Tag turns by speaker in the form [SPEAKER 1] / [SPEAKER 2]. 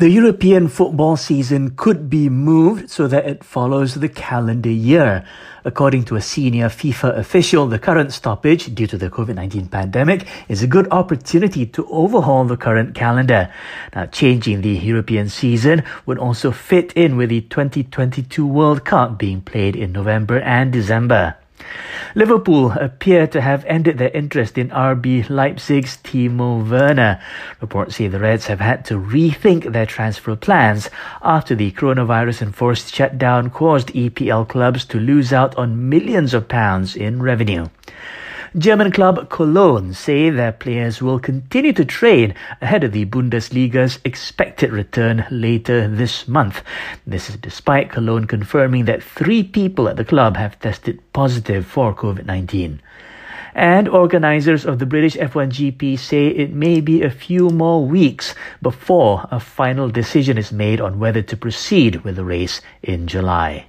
[SPEAKER 1] The European football season could be moved so that it follows the calendar year. According to a senior FIFA official, the current stoppage due to the COVID-19 pandemic is a good opportunity to overhaul the current calendar. Now, changing the European season would also fit in with the 2022 World Cup being played in November and December. Liverpool appear to have ended their interest in RB Leipzig's Timo Werner. Reports say the Reds have had to rethink their transfer plans after the coronavirus enforced shutdown caused EPL clubs to lose out on millions of pounds in revenue. German club Cologne say their players will continue to train ahead of the Bundesliga's expected return later this month. This is despite Cologne confirming that three people at the club have tested positive for COVID-19. And organisers of the British F1 GP say it may be a few more weeks before a final decision is made on whether to proceed with the race in July.